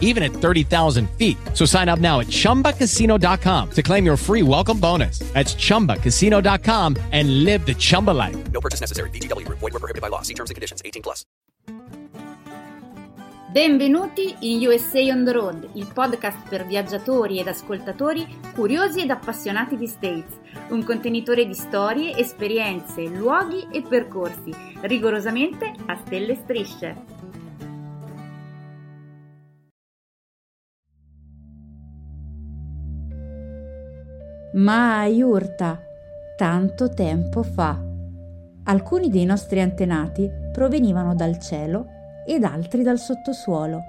even at 30,000 feet. So sign up now at chumbacasino.com to claim your free welcome bonus. That's chumbacasino.com and live the Chumba life. No purchase necessary. VGW Group. Void were prohibited by law. See terms and conditions. 18 plus. Benvenuti in USA on the Road, il podcast per viaggiatori ed ascoltatori curiosi ed appassionati di States, un contenitore di storie, esperienze, luoghi e percorsi, rigorosamente a stelle e strisce. Ma Iurta, tanto tempo fa. Alcuni dei nostri antenati provenivano dal cielo ed altri dal sottosuolo.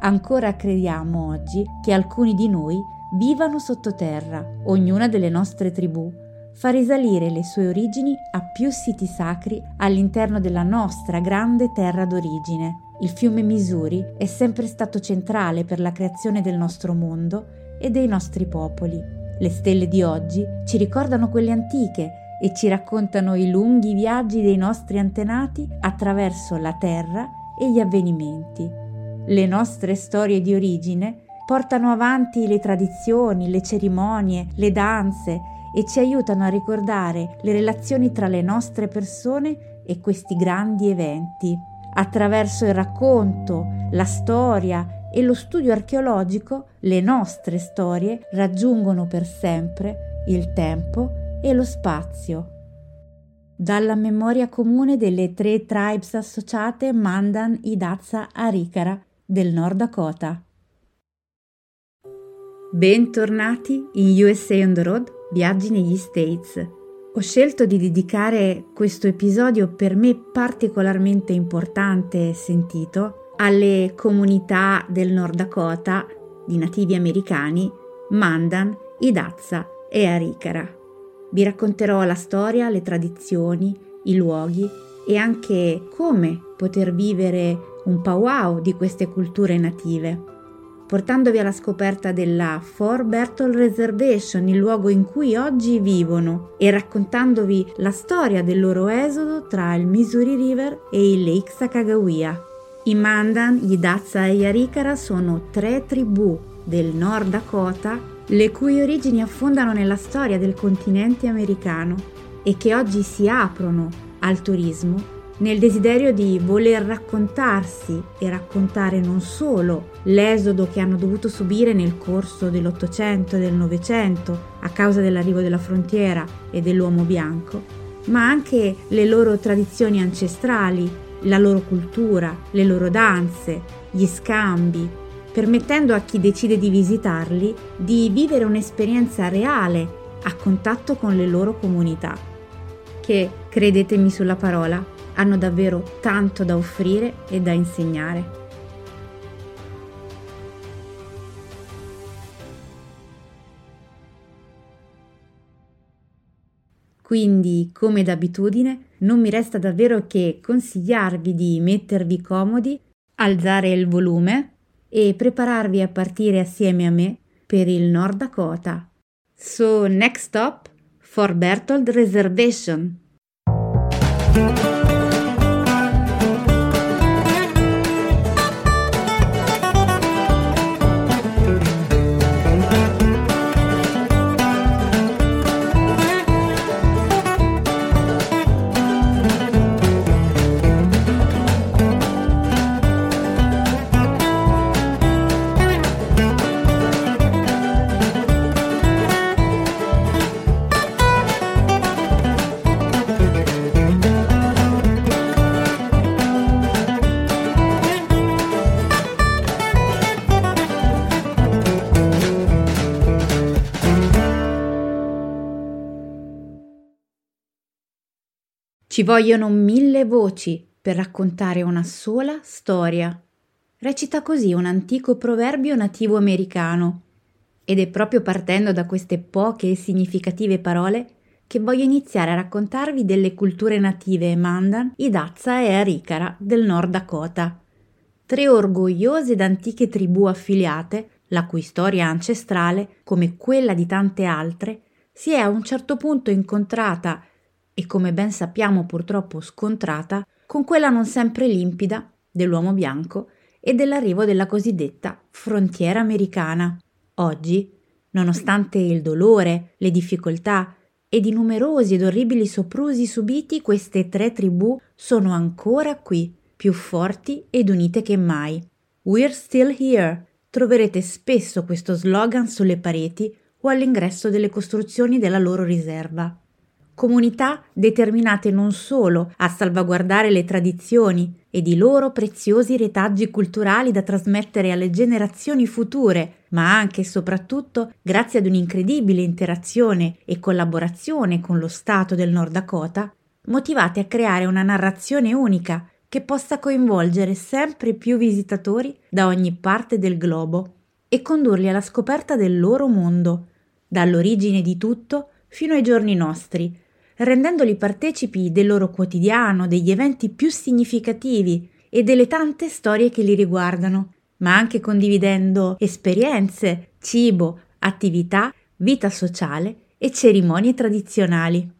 Ancora crediamo oggi che alcuni di noi vivano sottoterra, ognuna delle nostre tribù fa risalire le sue origini a più siti sacri all'interno della nostra grande terra d'origine. Il fiume Missouri è sempre stato centrale per la creazione del nostro mondo e dei nostri popoli. Le stelle di oggi ci ricordano quelle antiche e ci raccontano i lunghi viaggi dei nostri antenati attraverso la terra e gli avvenimenti. Le nostre storie di origine portano avanti le tradizioni, le cerimonie, le danze e ci aiutano a ricordare le relazioni tra le nostre persone e questi grandi eventi. Attraverso il racconto, la storia e lo studio archeologico, le nostre storie raggiungono per sempre il tempo e lo spazio. Dalla memoria comune delle tre tribes associate Mandan, Idaza, Arikara del Nord Dakota. Bentornati in USA on the Road, viaggi negli States. Ho scelto di dedicare questo episodio per me particolarmente importante e sentito alle comunità del Nord Dakota di nativi americani Mandan, Idaza e Arikara. Vi racconterò la storia, le tradizioni, i luoghi e anche come poter vivere un powwow di queste culture native, portandovi alla scoperta della Fort Berthold Reservation, il luogo in cui oggi vivono, e raccontandovi la storia del loro esodo tra il Missouri River e il Lake Sacagawea. I Mandan, gli Dazza e gli Arikara sono tre tribù del Nord Dakota le cui origini affondano nella storia del continente americano e che oggi si aprono al turismo nel desiderio di voler raccontarsi e raccontare non solo l'esodo che hanno dovuto subire nel corso dell'Ottocento e del Novecento a causa dell'arrivo della frontiera e dell'uomo bianco, ma anche le loro tradizioni ancestrali, la loro cultura, le loro danze, gli scambi, permettendo a chi decide di visitarli di vivere un'esperienza reale a contatto con le loro comunità, che, credetemi sulla parola, hanno davvero tanto da offrire e da insegnare. Quindi, come d'abitudine, non mi resta davvero che consigliarvi di mettervi comodi, alzare il volume e prepararvi a partire assieme a me per il Nord Dakota. So, next stop, Fort Berthold Reservation. Ci vogliono mille voci per raccontare una sola storia. Recita così un antico proverbio nativo americano. Ed è proprio partendo da queste poche e significative parole che voglio iniziare a raccontarvi delle culture native Mandan, Idaza e Arikara del Nord Dakota. Tre orgogliose ed antiche tribù affiliate, la cui storia ancestrale, come quella di tante altre, si è a un certo punto incontrata e come ben sappiamo purtroppo scontrata con quella non sempre limpida dell'uomo bianco e dell'arrivo della cosiddetta frontiera americana. Oggi, nonostante il dolore, le difficoltà ed i numerosi ed orribili soprusi subiti, queste tre tribù sono ancora qui, più forti ed unite che mai. We're still here. Troverete spesso questo slogan sulle pareti o all'ingresso delle costruzioni della loro riserva comunità determinate non solo a salvaguardare le tradizioni ed i loro preziosi retaggi culturali da trasmettere alle generazioni future, ma anche e soprattutto grazie ad un'incredibile interazione e collaborazione con lo Stato del Nord Dakota, motivate a creare una narrazione unica che possa coinvolgere sempre più visitatori da ogni parte del globo e condurli alla scoperta del loro mondo, dall'origine di tutto fino ai giorni nostri, rendendoli partecipi del loro quotidiano, degli eventi più significativi e delle tante storie che li riguardano, ma anche condividendo esperienze, cibo, attività, vita sociale e cerimonie tradizionali.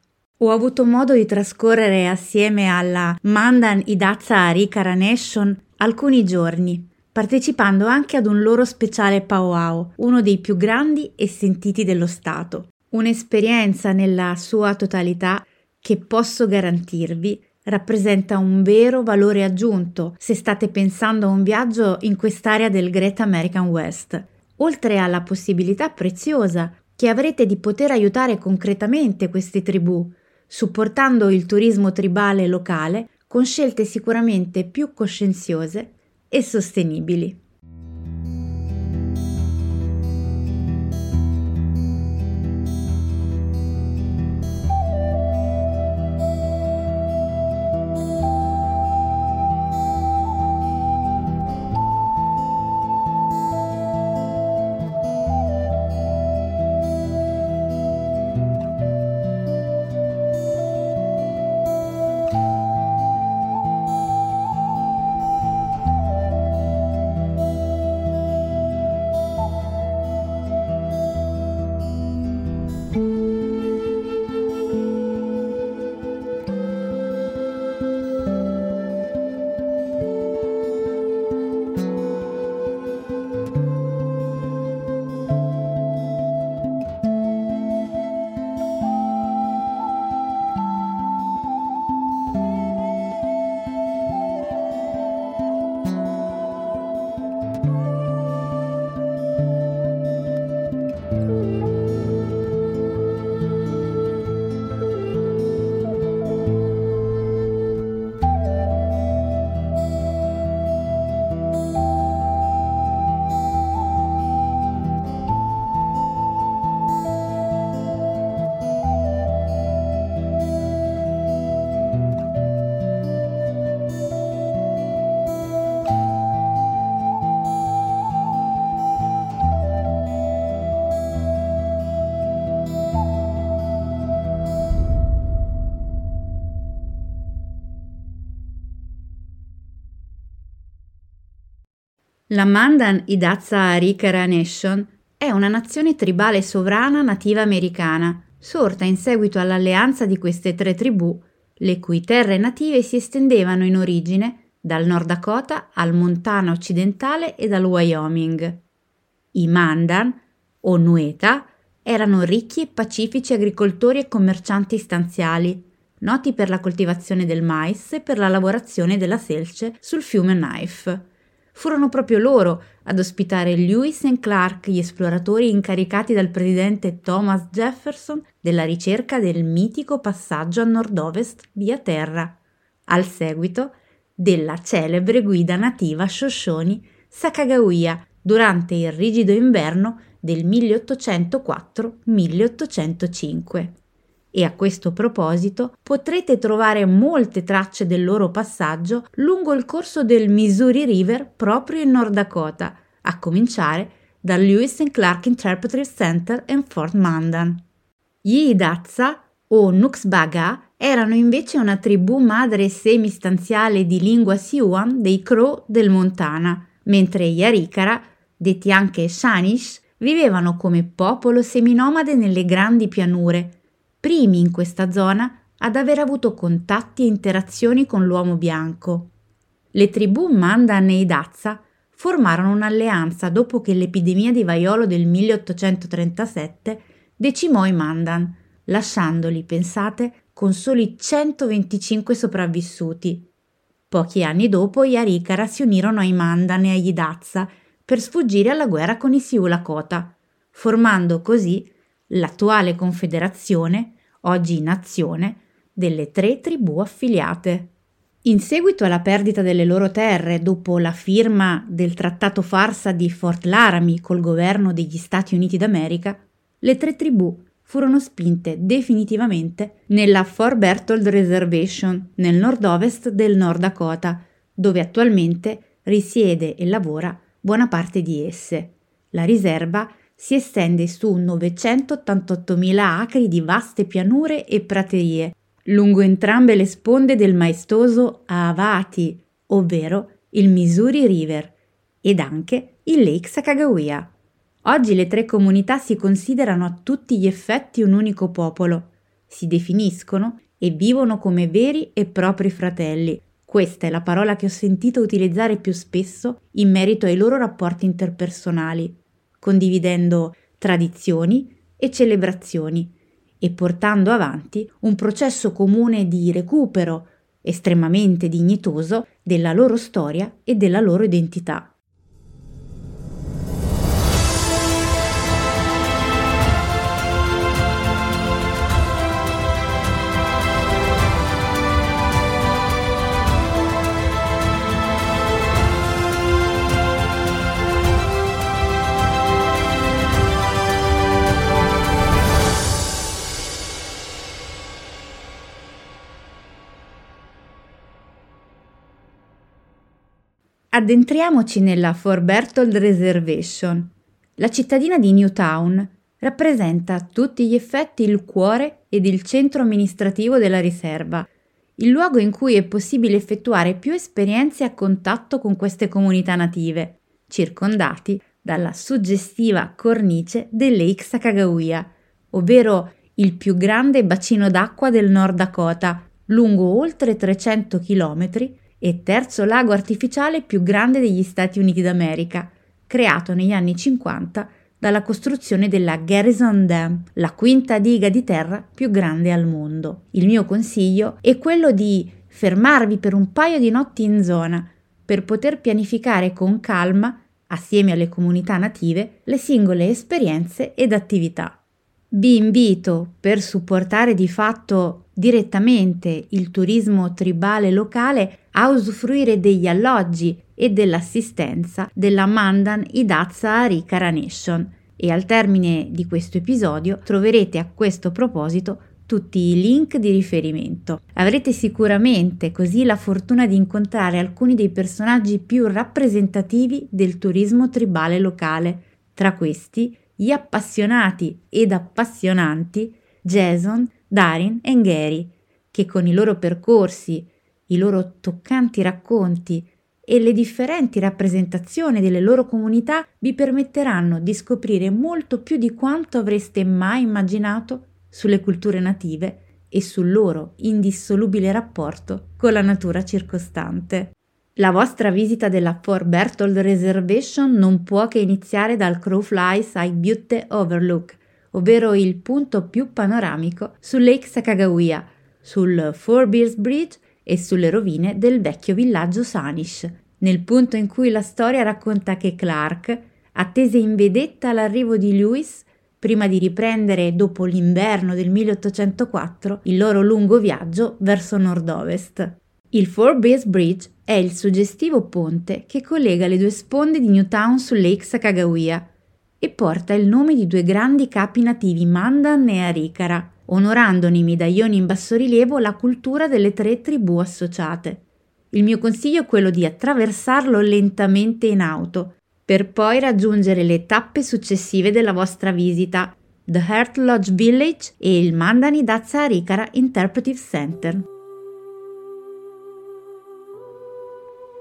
Ho avuto modo di trascorrere assieme alla Mandan Idaza Arikara Nation alcuni giorni, partecipando anche ad un loro speciale powwow, uno dei più grandi e sentiti dello Stato. Un'esperienza nella sua totalità che posso garantirvi rappresenta un vero valore aggiunto se state pensando a un viaggio in quest'area del Great American West, oltre alla possibilità preziosa che avrete di poter aiutare concretamente queste tribù, supportando il turismo tribale locale con scelte sicuramente più coscienziose e sostenibili. La Mandan Idaza Arikara Nation è una nazione tribale sovrana nativa americana, sorta in seguito all'alleanza di queste tre tribù, le cui terre native si estendevano in origine dal Nord Dakota al Montana occidentale e dal Wyoming. I Mandan, o Nueta, erano ricchi e pacifici agricoltori e commercianti stanziali, noti per la coltivazione del mais e per la lavorazione della selce sul fiume Knife furono proprio loro ad ospitare Lewis e Clark, gli esploratori incaricati dal presidente Thomas Jefferson della ricerca del mitico passaggio a nord-ovest via terra, al seguito della celebre guida nativa Shoshone Sacagawea durante il rigido inverno del 1804-1805 e a questo proposito potrete trovare molte tracce del loro passaggio lungo il corso del Missouri River proprio in Nord Dakota, a cominciare dal Lewis and Clark Interpretive Center in Fort Mandan. Gli Idaza o Nuxbaga erano invece una tribù madre semistanziale di lingua Siouan dei Crow del Montana, mentre gli Arikara, detti anche Shanish, vivevano come popolo seminomade nelle grandi pianure, primi in questa zona ad aver avuto contatti e interazioni con l'uomo bianco. Le tribù Mandan e Idazza formarono un'alleanza dopo che l'epidemia di vaiolo del 1837 decimò i Mandan, lasciandoli, pensate, con soli 125 sopravvissuti. Pochi anni dopo gli Arikara si unirono ai Mandan e agli Idazza per sfuggire alla guerra con i Sioux Lakota, formando così l'attuale confederazione, oggi nazione, delle tre tribù affiliate. In seguito alla perdita delle loro terre dopo la firma del trattato farsa di Fort Laramie col governo degli Stati Uniti d'America, le tre tribù furono spinte definitivamente nella Fort Berthold Reservation nel nord-ovest del Nord Dakota, dove attualmente risiede e lavora buona parte di esse. La riserva si estende su 988.000 acri di vaste pianure e praterie, lungo entrambe le sponde del maestoso Avati, ovvero il Missouri River, ed anche il Lake Sacagawea. Oggi le tre comunità si considerano a tutti gli effetti un unico popolo, si definiscono e vivono come veri e propri fratelli. Questa è la parola che ho sentito utilizzare più spesso in merito ai loro rapporti interpersonali condividendo tradizioni e celebrazioni e portando avanti un processo comune di recupero estremamente dignitoso della loro storia e della loro identità. Addentriamoci nella Fort Berthold Reservation. La cittadina di Newtown rappresenta a tutti gli effetti il cuore ed il centro amministrativo della riserva, il luogo in cui è possibile effettuare più esperienze a contatto con queste comunità native, circondati dalla suggestiva cornice del Lake ovvero il più grande bacino d'acqua del Nord Dakota, lungo oltre 300 chilometri e terzo lago artificiale più grande degli Stati Uniti d'America, creato negli anni 50 dalla costruzione della Garrison Dam, la quinta diga di terra più grande al mondo. Il mio consiglio è quello di fermarvi per un paio di notti in zona per poter pianificare con calma, assieme alle comunità native, le singole esperienze ed attività. Vi invito, per supportare di fatto direttamente il turismo tribale locale, a usufruire degli alloggi e dell'assistenza della Mandan Idazza Arikara Nation e al termine di questo episodio troverete a questo proposito tutti i link di riferimento. Avrete sicuramente così la fortuna di incontrare alcuni dei personaggi più rappresentativi del turismo tribale locale, tra questi gli appassionati ed appassionanti Jason, Darin e Gary, che con i loro percorsi i loro toccanti racconti e le differenti rappresentazioni delle loro comunità vi permetteranno di scoprire molto più di quanto avreste mai immaginato sulle culture native e sul loro indissolubile rapporto con la natura circostante. La vostra visita della Fort Berthold Reservation non può che iniziare dal Crowfly Side Butte Overlook, ovvero il punto più panoramico su Lake Sacagawea, sul Four Bears Bridge e sulle rovine del vecchio villaggio Sanish, nel punto in cui la storia racconta che Clark attese in vedetta l'arrivo di Lewis prima di riprendere dopo l'inverno del 1804 il loro lungo viaggio verso nord-ovest. Il Four Base Bridge è il suggestivo ponte che collega le due sponde di Newtown sul Lake Sacagawea e porta il nome di due grandi capi nativi Mandan e Arikara, onorando nei medaglioni in bassorilievo la cultura delle tre tribù associate. Il mio consiglio è quello di attraversarlo lentamente in auto, per poi raggiungere le tappe successive della vostra visita, The Heart Lodge Village e il Mandani Dazza Arikara Interpretive Center.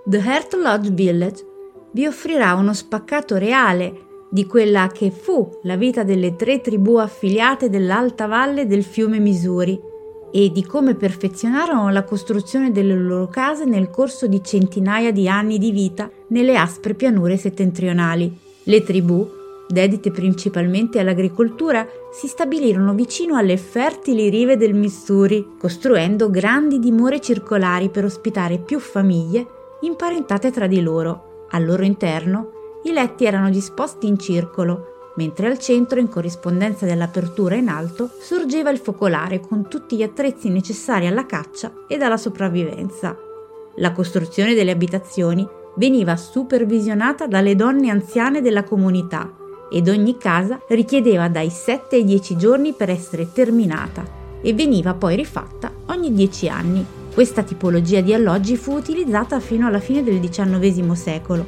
The Heart Lodge Village vi offrirà uno spaccato reale di quella che fu la vita delle tre tribù affiliate dell'alta valle del fiume Missouri e di come perfezionarono la costruzione delle loro case nel corso di centinaia di anni di vita nelle aspre pianure settentrionali. Le tribù, dedite principalmente all'agricoltura, si stabilirono vicino alle fertili rive del Missouri, costruendo grandi dimore circolari per ospitare più famiglie imparentate tra di loro. Al loro interno i letti erano disposti in circolo, mentre al centro, in corrispondenza dell'apertura in alto, sorgeva il focolare con tutti gli attrezzi necessari alla caccia ed alla sopravvivenza. La costruzione delle abitazioni veniva supervisionata dalle donne anziane della comunità ed ogni casa richiedeva dai 7 ai 10 giorni per essere terminata e veniva poi rifatta ogni 10 anni. Questa tipologia di alloggi fu utilizzata fino alla fine del XIX secolo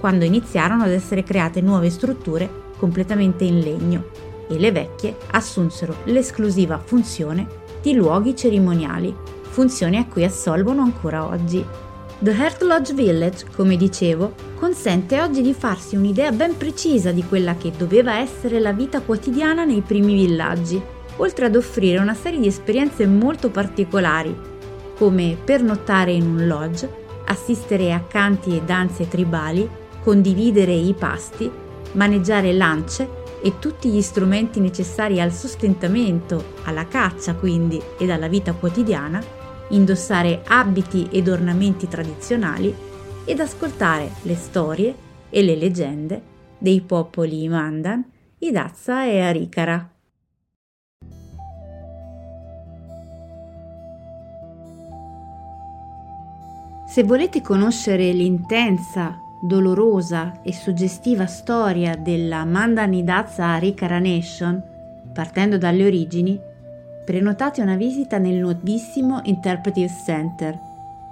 quando iniziarono ad essere create nuove strutture completamente in legno e le vecchie assunsero l'esclusiva funzione di luoghi cerimoniali, funzione a cui assolvono ancora oggi. The Heart Lodge Village, come dicevo, consente oggi di farsi un'idea ben precisa di quella che doveva essere la vita quotidiana nei primi villaggi, oltre ad offrire una serie di esperienze molto particolari, come pernottare in un lodge, assistere a canti e danze tribali, condividere i pasti, maneggiare lance e tutti gli strumenti necessari al sostentamento, alla caccia quindi ed alla vita quotidiana, indossare abiti ed ornamenti tradizionali ed ascoltare le storie e le leggende dei popoli Mandan, Idazza e Arikara. Se volete conoscere l'intensa dolorosa e suggestiva storia della Mandanidazza Arikara Nation, partendo dalle origini, prenotate una visita nel nuovissimo Interpretive Center,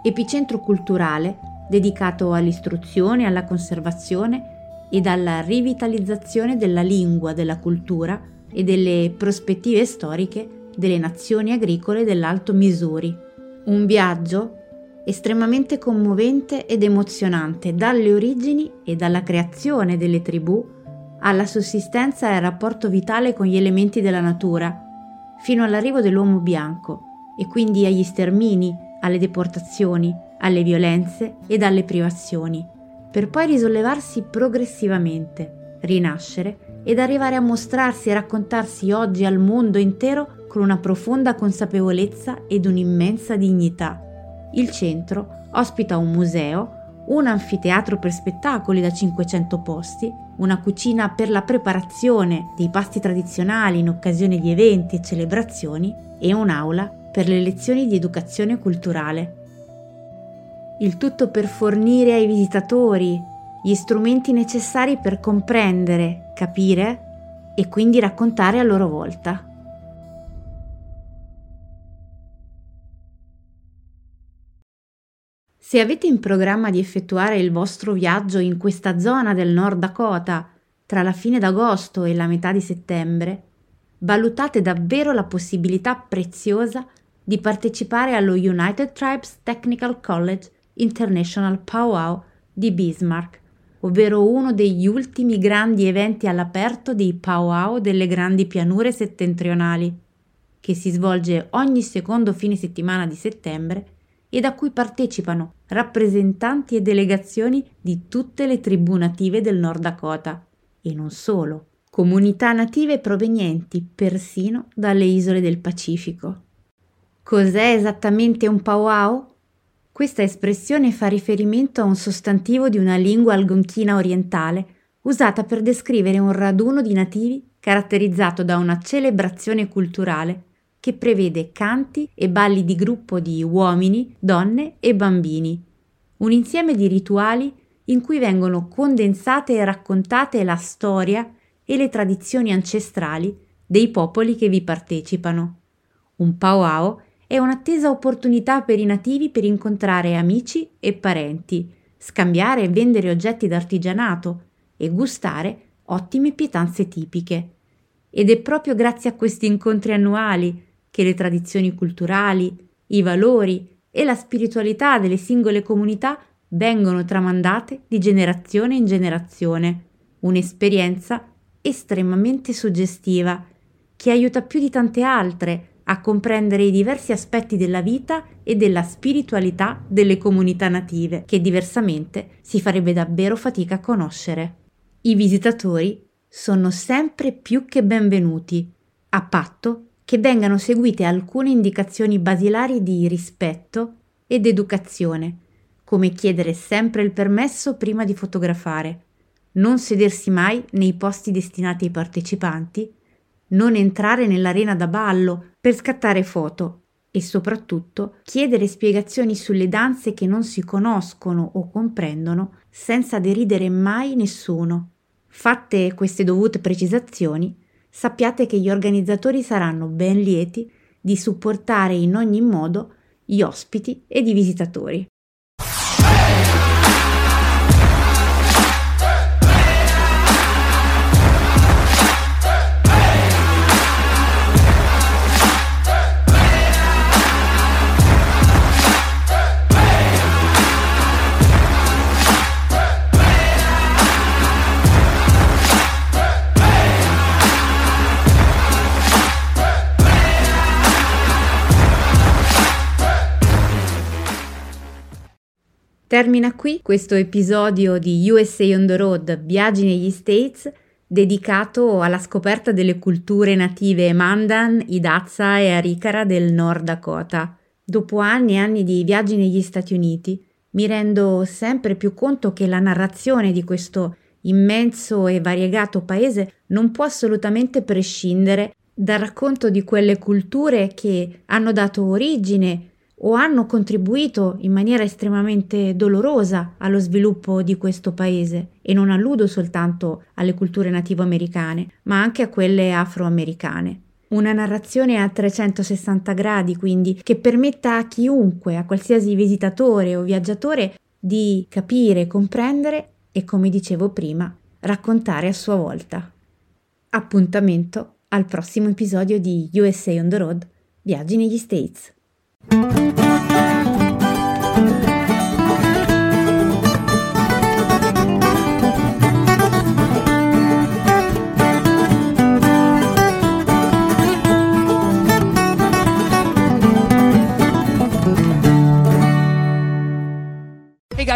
epicentro culturale dedicato all'istruzione, alla conservazione ed alla rivitalizzazione della lingua, della cultura e delle prospettive storiche delle nazioni agricole dell'Alto Missouri. Un viaggio estremamente commovente ed emozionante dalle origini e dalla creazione delle tribù alla sussistenza e al rapporto vitale con gli elementi della natura, fino all'arrivo dell'uomo bianco e quindi agli stermini, alle deportazioni, alle violenze ed alle privazioni, per poi risollevarsi progressivamente, rinascere ed arrivare a mostrarsi e raccontarsi oggi al mondo intero con una profonda consapevolezza ed un'immensa dignità. Il centro ospita un museo, un anfiteatro per spettacoli da 500 posti, una cucina per la preparazione dei pasti tradizionali in occasione di eventi e celebrazioni e un'aula per le lezioni di educazione culturale. Il tutto per fornire ai visitatori gli strumenti necessari per comprendere, capire e quindi raccontare a loro volta. Se avete in programma di effettuare il vostro viaggio in questa zona del Nord Dakota tra la fine d'agosto e la metà di settembre, valutate davvero la possibilità preziosa di partecipare allo United Tribes Technical College International Powwow di Bismarck, ovvero uno degli ultimi grandi eventi all'aperto dei powwow delle grandi pianure settentrionali, che si svolge ogni secondo fine settimana di settembre e da cui partecipano rappresentanti e delegazioni di tutte le tribù native del Nord Dakota e non solo, comunità native provenienti persino dalle isole del Pacifico. Cos'è esattamente un powwow? Questa espressione fa riferimento a un sostantivo di una lingua algonchina orientale usata per descrivere un raduno di nativi caratterizzato da una celebrazione culturale che prevede canti e balli di gruppo di uomini, donne e bambini, un insieme di rituali in cui vengono condensate e raccontate la storia e le tradizioni ancestrali dei popoli che vi partecipano. Un powwow è un'attesa opportunità per i nativi per incontrare amici e parenti, scambiare e vendere oggetti d'artigianato e gustare ottime pietanze tipiche. Ed è proprio grazie a questi incontri annuali che le tradizioni culturali, i valori e la spiritualità delle singole comunità vengono tramandate di generazione in generazione. Un'esperienza estremamente suggestiva che aiuta più di tante altre a comprendere i diversi aspetti della vita e della spiritualità delle comunità native, che diversamente si farebbe davvero fatica a conoscere. I visitatori sono sempre più che benvenuti, a patto che vengano seguite alcune indicazioni basilari di rispetto ed educazione, come chiedere sempre il permesso prima di fotografare, non sedersi mai nei posti destinati ai partecipanti, non entrare nell'arena da ballo per scattare foto e soprattutto chiedere spiegazioni sulle danze che non si conoscono o comprendono senza deridere mai nessuno. Fatte queste dovute precisazioni, sappiate che gli organizzatori saranno ben lieti di supportare in ogni modo gli ospiti ed i visitatori. Termina qui questo episodio di USA on the Road, viaggi negli States, dedicato alla scoperta delle culture native Mandan, Idaza e Arikara del Nord Dakota. Dopo anni e anni di viaggi negli Stati Uniti, mi rendo sempre più conto che la narrazione di questo immenso e variegato paese non può assolutamente prescindere dal racconto di quelle culture che hanno dato origine o hanno contribuito in maniera estremamente dolorosa allo sviluppo di questo paese e non alludo soltanto alle culture nativo-americane, ma anche a quelle afroamericane. Una narrazione a 360 gradi, quindi, che permetta a chiunque, a qualsiasi visitatore o viaggiatore, di capire, comprendere e, come dicevo prima, raccontare a sua volta. Appuntamento al prossimo episodio di USA on the Road, Viaggi negli States. Thank you.